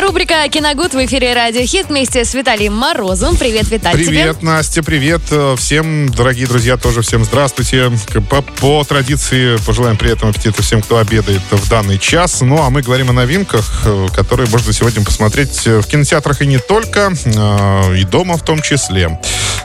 Рубрика «Киногуд» в эфире «Радио Хит» вместе с Виталием Морозом. Привет, Виталий, Привет, тебе. Настя, привет. Э, Всем, дорогие друзья, тоже всем здравствуйте. По, по традиции пожелаем приятного аппетита всем, кто обедает в данный час. Ну, а мы говорим о новинках, э, которые можно сегодня посмотреть э, в кинотеатрах и не только, и дома в том числе.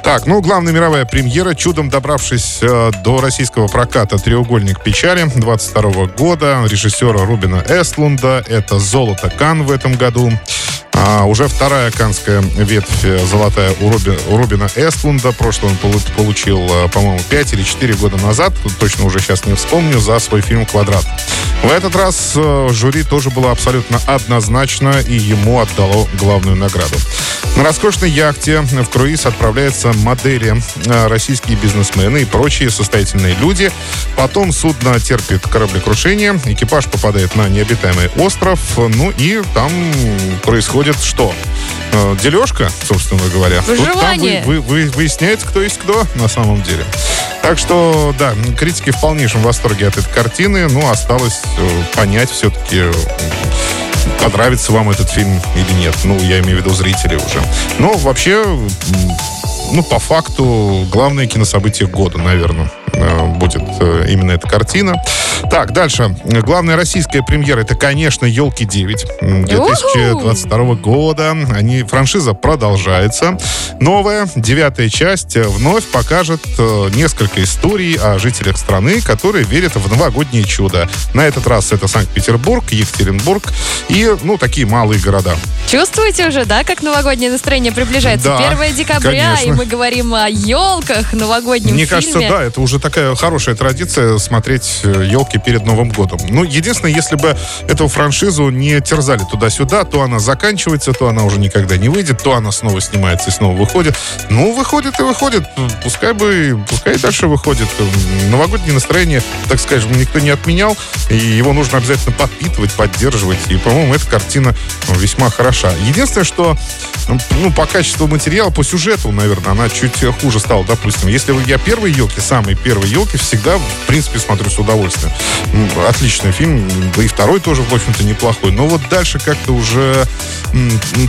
Так, ну, главная мировая премьера, чудом добравшись до российского проката «Треугольник печали» 22 года, режиссера Рубина Эстлунда. Это «Золото Кан» в этом году. Mundo. А, уже вторая канская ветвь э, золотая у, Руби- у Рубина Эстлунда. Прошлый он полу- получил, э, по-моему, 5 или 4 года назад. Точно уже сейчас не вспомню, за свой фильм «Квадрат». В этот раз э, жюри тоже было абсолютно однозначно и ему отдало главную награду. На роскошной яхте в круиз отправляются модели, российские бизнесмены и прочие состоятельные люди. Потом судно терпит кораблекрушение, экипаж попадает на необитаемый остров, ну и там происходит что? Э, Дележка, собственно говоря. Тут там Выживание. вы- вы- вы- выясняется, кто есть кто на самом деле. Так что, да, критики в полнейшем восторге от этой картины. Ну, осталось э, понять все-таки, понравится вам этот фильм или нет. Ну, я имею в виду зрители уже. Но вообще, м, ну, по факту, главное кинособытие года, наверное, будет э, именно эта картина. Так, дальше. Главная российская премьера это, конечно, Елки 9 м, 2022 года. Они, франшиза продолжается. Новая, девятая часть, э, вновь покажет э, несколько историй о жителях страны, которые верят в новогоднее чудо. На этот раз это Санкт-Петербург, Екатеринбург и, ну, такие малые города. Чувствуете уже, да, как новогоднее настроение приближается? Да, 1 декабря, конечно. и мы говорим о елках, новогоднем Мне фильме. кажется, да, это уже такая хорошая традиция смотреть елки перед Новым годом. Ну, единственное, если бы эту франшизу не терзали туда-сюда, то она заканчивается, то она уже никогда не выйдет, то она снова снимается и снова выходит. Ну, выходит и выходит. Пускай бы, пускай и дальше выходит. Новогоднее настроение, так скажем, никто не отменял, и его нужно обязательно подпитывать, поддерживать. И, по-моему, эта картина весьма хороша. Единственное, что ну, по качеству материала, по сюжету, наверное, она чуть хуже стала. Допустим, если я первые елки, самые первые елки, всегда, в принципе, смотрю с удовольствием. Отличный фильм, да и второй тоже, в общем-то, неплохой. Но вот дальше как-то уже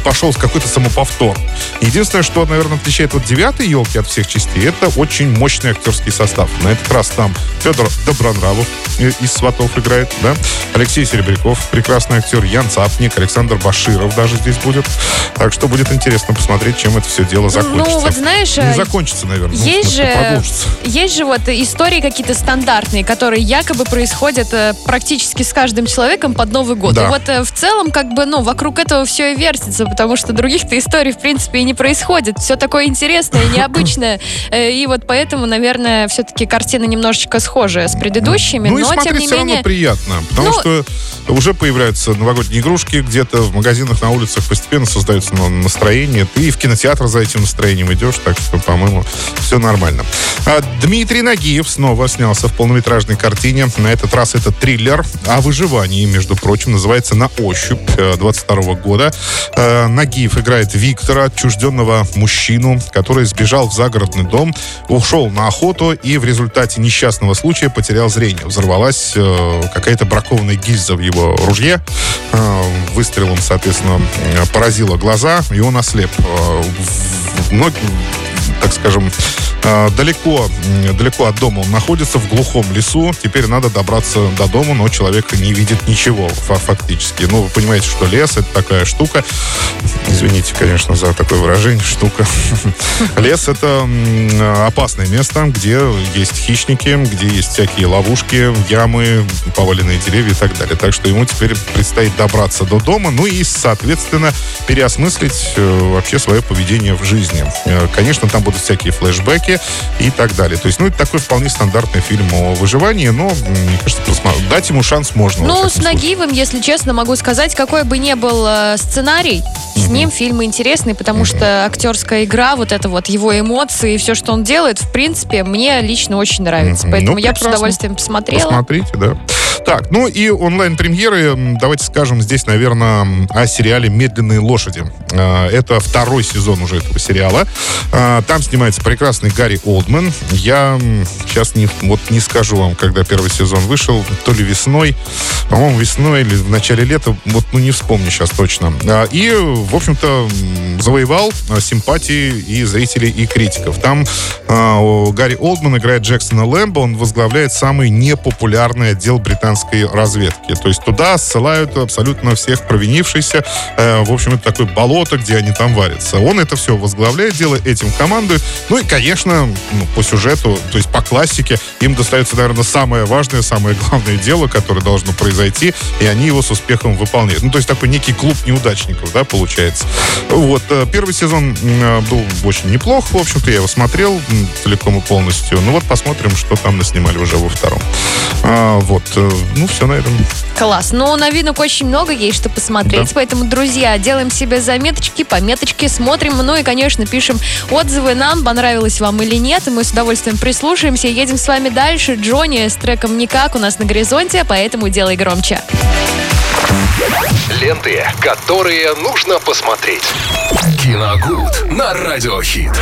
пошел какой-то самоповтор. Единственное, что, наверное, отличает вот девятой елки от всех частей, это очень мощный актерский состав. На этот раз там Федор Добронравов э, из «Сватов» играет, да? Алексей Серебряков, прекрасный актер, Ян Цапник, Александр Баширов даже здесь будет. Так что будет интересно посмотреть, чем это все дело закончится. Ну, вот знаешь, Не э, закончится, наверное. ну, Есть смысле, же, продолжится. есть же вот истории какие-то стандартные, которые якобы происходят э, практически с каждым человеком под Новый год. Да. И вот э, в целом, как бы, ну, вокруг этого все и вертится, потому что других-то историй, в принципе, и не происходит. Все такое интересное, необычное. Э, И вот поэтому, наверное, все-таки картина немножечко схожая с предыдущими, Ну и но, тем смотреть не все равно менее... приятно, потому Ну- что уже появляются новогодние игрушки где-то в магазинах, на улицах постепенно создается на- настроение. Ты и в кинотеатр за этим настроением идешь, так что, по-моему, все нормально. А Дмитрий Нагиев снова снялся в полнометражной картине. На этот раз это триллер о выживании, между прочим, называется «На ощупь» э, 22 года. Э, Нагиев играет Виктора, отчужденного мужчину, который сбежал в загородный дом, ушел на охоту и в результате несчастного случая потерял зрение. Взорвалась э, какая-то бракованная гильза в его ружье. Э, выстрелом, соответственно, э, поразила глаза, и он ослеп. Э, ног- так скажем, э, далеко, далеко от дома он находится, в глухом лесу. Теперь надо добраться до дома, но человек не видит ничего фа- фактически. Ну, вы понимаете, что лес — это такая штука. Извините, конечно, за такое выражение, штука. Лес — это опасное место, где есть хищники, где есть всякие ловушки, ямы, поваленные деревья и так далее. Так что ему теперь предстоит добраться до дома, ну и, соответственно, переосмыслить э, вообще свое поведение в жизни. Э, конечно, там будут всякие флешбеки и так далее. То есть, ну, это такой вполне стандартный фильм о выживании, но, мне кажется, дать ему шанс можно. Ну, с случае. Нагиевым, если честно, могу сказать, какой бы ни был э, сценарий, с ним фильм интересный, потому что актерская игра, вот это вот его эмоции, все, что он делает, в принципе, мне лично очень нравится. Поэтому Ну, я бы с удовольствием посмотрела. Посмотрите, да. Так, ну и онлайн-премьеры. Давайте скажем здесь, наверное, о сериале «Медленные лошади». А, это второй сезон уже этого сериала. А, там снимается прекрасный Гарри Олдман. Я сейчас не, вот не скажу вам, когда первый сезон вышел, то ли весной, по-моему, весной или в начале лета, вот ну не вспомню сейчас точно. А, и, в общем-то, завоевал симпатии и зрителей, и критиков. Там Гарри Олдман играет Джексона Лэмбо, он возглавляет самый непопулярный отдел британской разведки. То есть туда ссылают абсолютно всех провинившихся. Э, в общем, это такое болото, где они там варятся. Он это все возглавляет, делает этим командует. Ну и, конечно, ну, по сюжету, то есть по классике, им достается, наверное, самое важное, самое главное дело, которое должно произойти, и они его с успехом выполняют. Ну, то есть такой некий клуб неудачников, да, получается. Вот. Э, первый сезон э, был очень неплох, в общем-то, я его смотрел целиком и полностью. Ну вот посмотрим, что там наснимали уже во втором. А, вот. Ну, все на этом. Класс. Ну, новинок очень много, есть что посмотреть. Да. Поэтому, друзья, делаем себе заметочки, пометочки, смотрим. Ну и, конечно, пишем отзывы нам, понравилось вам или нет. И мы с удовольствием прислушаемся. Едем с вами дальше. Джонни с треком «Никак» у нас на горизонте, поэтому делай громче. Ленты, которые нужно посмотреть. Киногуд на Радиохит.